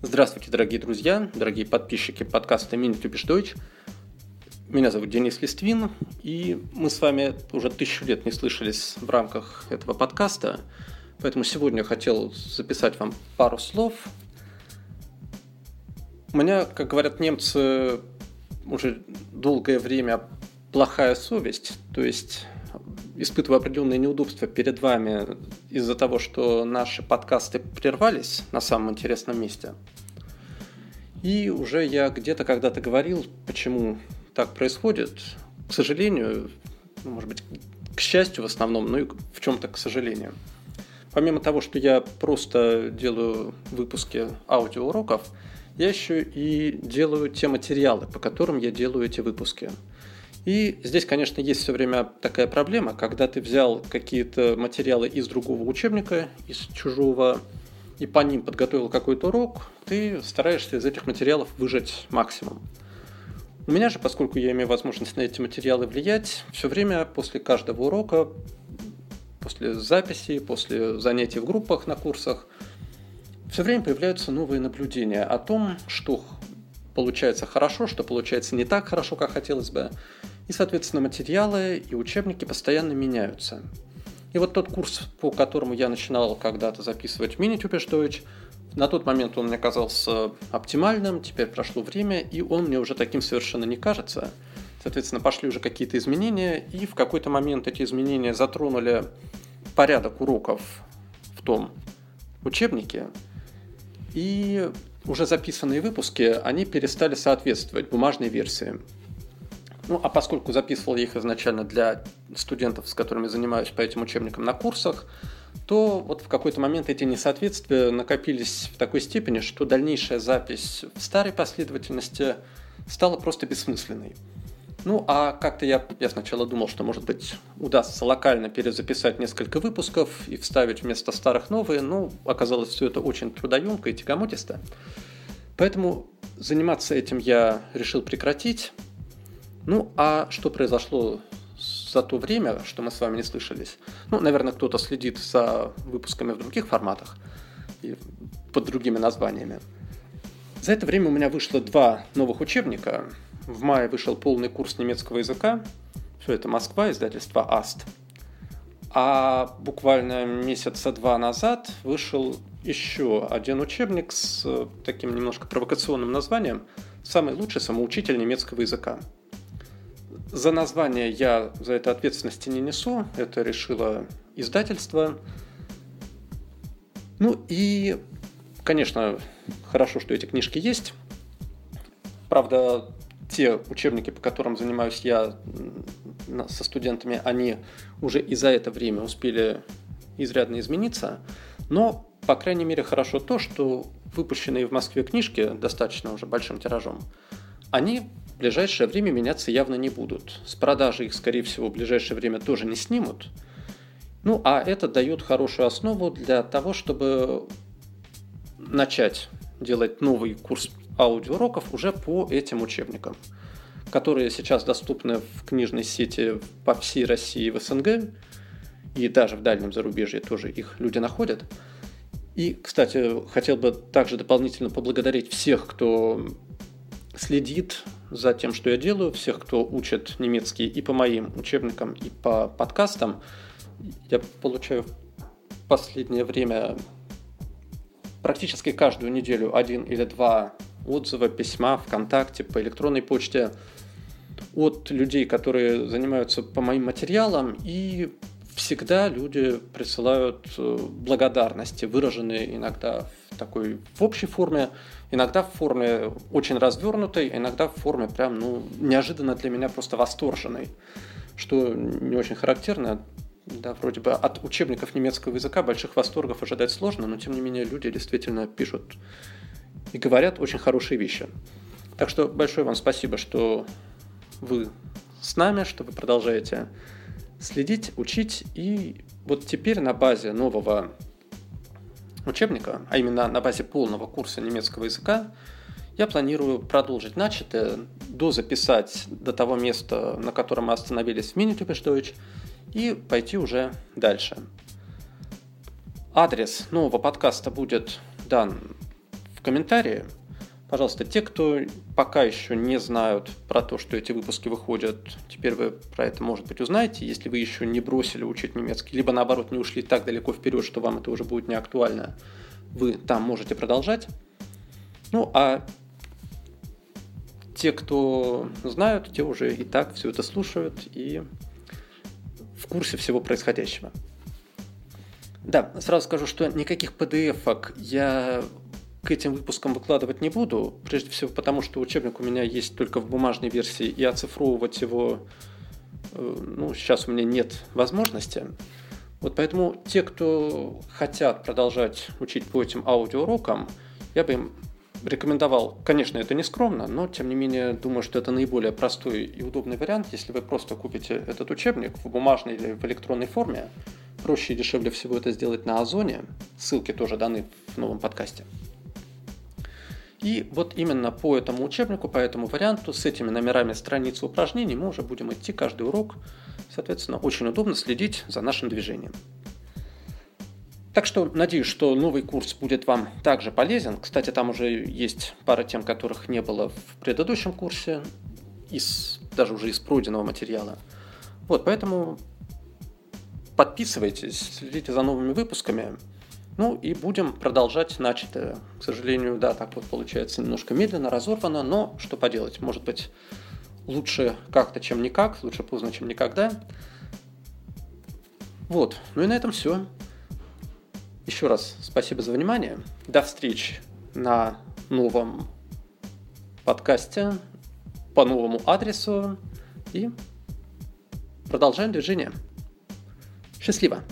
Здравствуйте, дорогие друзья, дорогие подписчики подкаста Minute Deutsch. Меня зовут Денис Листвин, и мы с вами уже тысячу лет не слышались в рамках этого подкаста, поэтому сегодня я хотел записать вам пару слов. У меня, как говорят немцы, уже долгое время плохая совесть, то есть испытываю определенные неудобства перед вами из-за того, что наши подкасты прервались на самом интересном месте. И уже я где-то когда-то говорил, почему так происходит. К сожалению, ну, может быть, к счастью в основном, но и в чем-то к сожалению. Помимо того, что я просто делаю выпуски аудиоуроков, я еще и делаю те материалы, по которым я делаю эти выпуски – и здесь, конечно, есть все время такая проблема, когда ты взял какие-то материалы из другого учебника, из чужого, и по ним подготовил какой-то урок, ты стараешься из этих материалов выжать максимум. У меня же, поскольку я имею возможность на эти материалы влиять, все время после каждого урока, после записи, после занятий в группах на курсах, все время появляются новые наблюдения о том, что получается хорошо, что получается не так хорошо, как хотелось бы. И, соответственно, материалы и учебники постоянно меняются. И вот тот курс, по которому я начинал когда-то записывать мини-тюпеш Deutsch, на тот момент он мне казался оптимальным, теперь прошло время, и он мне уже таким совершенно не кажется. Соответственно, пошли уже какие-то изменения, и в какой-то момент эти изменения затронули порядок уроков в том учебнике, и уже записанные выпуски, они перестали соответствовать бумажной версии. Ну, а поскольку записывал я их изначально для студентов, с которыми занимаюсь по этим учебникам на курсах, то вот в какой-то момент эти несоответствия накопились в такой степени, что дальнейшая запись в старой последовательности стала просто бессмысленной. Ну, а как-то я, я сначала думал, что, может быть, удастся локально перезаписать несколько выпусков и вставить вместо старых новые, но оказалось все это очень трудоемко и тягомотисто. Поэтому заниматься этим я решил прекратить, ну, а что произошло за то время, что мы с вами не слышались? Ну, наверное, кто-то следит за выпусками в других форматах и под другими названиями. За это время у меня вышло два новых учебника. В мае вышел полный курс немецкого языка. Все это Москва, издательство АСТ. А буквально месяца два назад вышел еще один учебник с таким немножко провокационным названием «Самый лучший самоучитель немецкого языка». За название я за это ответственности не несу, это решило издательство. Ну и, конечно, хорошо, что эти книжки есть. Правда, те учебники, по которым занимаюсь я со студентами, они уже и за это время успели изрядно измениться. Но, по крайней мере, хорошо то, что выпущенные в Москве книжки достаточно уже большим тиражом, они в ближайшее время меняться явно не будут. С продажи их, скорее всего, в ближайшее время тоже не снимут. Ну, а это дает хорошую основу для того, чтобы начать делать новый курс аудиоуроков уже по этим учебникам, которые сейчас доступны в книжной сети по всей России в СНГ, и даже в дальнем зарубежье тоже их люди находят. И, кстати, хотел бы также дополнительно поблагодарить всех, кто следит за тем, что я делаю, всех, кто учит немецкий и по моим учебникам, и по подкастам. Я получаю в последнее время практически каждую неделю один или два отзыва, письма ВКонтакте, по электронной почте от людей, которые занимаются по моим материалам, и всегда люди присылают э, благодарности, выраженные иногда в такой в общей форме, иногда в форме очень развернутой, иногда в форме прям, ну, неожиданно для меня просто восторженной, что не очень характерно. Да, вроде бы от учебников немецкого языка больших восторгов ожидать сложно, но тем не менее люди действительно пишут и говорят очень хорошие вещи. Так что большое вам спасибо, что вы с нами, что вы продолжаете следить, учить. И вот теперь на базе нового учебника, а именно на базе полного курса немецкого языка, я планирую продолжить начатое, дозаписать до того места, на котором мы остановились в Deutsch, и пойти уже дальше. Адрес нового подкаста будет дан в комментарии. Пожалуйста, те, кто пока еще не знают про то, что эти выпуски выходят, теперь вы про это, может быть, узнаете. Если вы еще не бросили учить немецкий, либо наоборот не ушли так далеко вперед, что вам это уже будет не актуально, вы там можете продолжать. Ну, а те, кто знают, те уже и так все это слушают и в курсе всего происходящего. Да, сразу скажу, что никаких PDF-ок я к этим выпускам выкладывать не буду, прежде всего потому, что учебник у меня есть только в бумажной версии, и оцифровывать его, э, ну, сейчас у меня нет возможности. Вот поэтому те, кто хотят продолжать учить по этим аудиоурокам, я бы им рекомендовал, конечно, это не скромно, но тем не менее думаю, что это наиболее простой и удобный вариант, если вы просто купите этот учебник в бумажной или в электронной форме. Проще и дешевле всего это сделать на Озоне. Ссылки тоже даны в новом подкасте. И вот именно по этому учебнику, по этому варианту, с этими номерами страниц упражнений мы уже будем идти каждый урок. Соответственно, очень удобно следить за нашим движением. Так что надеюсь, что новый курс будет вам также полезен. Кстати, там уже есть пара тем, которых не было в предыдущем курсе, из, даже уже из пройденного материала. Вот, поэтому подписывайтесь, следите за новыми выпусками. Ну и будем продолжать начатое. К сожалению, да, так вот получается немножко медленно, разорвано, но что поделать, может быть, лучше как-то, чем никак, лучше поздно, чем никогда. Вот, ну и на этом все. Еще раз спасибо за внимание. До встречи на новом подкасте по новому адресу и продолжаем движение. Счастливо!